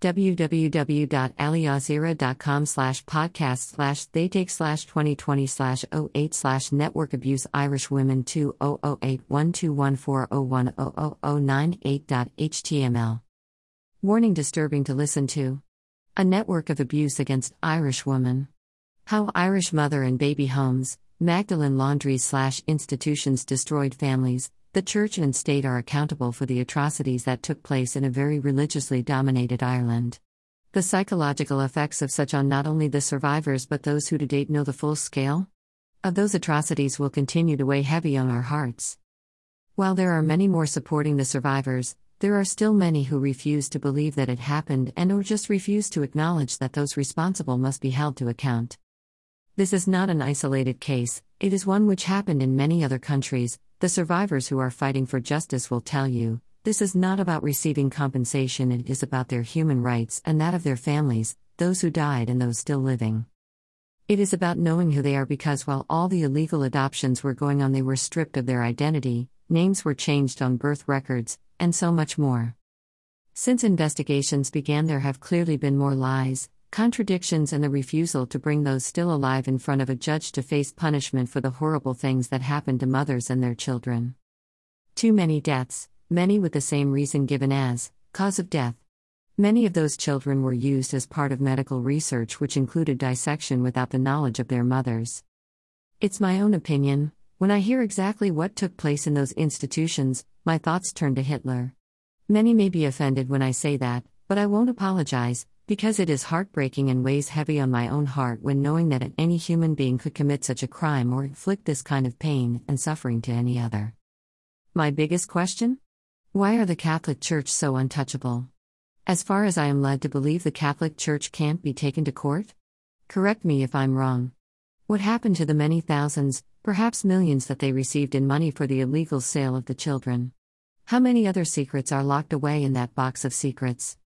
www.aljazeera.com slash podcast slash theytake slash 2020 slash 08 slash network abuse Irish women 2008 1214010098.html. Warning disturbing to listen to. A network of abuse against Irish women. How Irish mother and baby homes, Magdalen laundries slash institutions destroyed families, the church and state are accountable for the atrocities that took place in a very religiously dominated Ireland. The psychological effects of such on not only the survivors but those who to date know the full scale of those atrocities will continue to weigh heavy on our hearts. While there are many more supporting the survivors, there are still many who refuse to believe that it happened and or just refuse to acknowledge that those responsible must be held to account. This is not an isolated case, it is one which happened in many other countries, the survivors who are fighting for justice will tell you this is not about receiving compensation, it is about their human rights and that of their families, those who died and those still living. It is about knowing who they are because while all the illegal adoptions were going on, they were stripped of their identity, names were changed on birth records, and so much more. Since investigations began, there have clearly been more lies, contradictions, and the refusal to bring those still alive in front of a judge to face punishment for the horrible things that happened to mothers and their children. Too many deaths, many with the same reason given as cause of death. Many of those children were used as part of medical research, which included dissection without the knowledge of their mothers. It's my own opinion. When I hear exactly what took place in those institutions, my thoughts turn to Hitler. Many may be offended when I say that, but I won't apologize, because it is heartbreaking and weighs heavy on my own heart when knowing that any human being could commit such a crime or inflict this kind of pain and suffering to any other. My biggest question? Why are the Catholic Church so untouchable? As far as I am led to believe, the Catholic Church can't be taken to court? Correct me if I'm wrong. What happened to the many thousands, perhaps millions, that they received in money for the illegal sale of the children? How many other secrets are locked away in that box of secrets?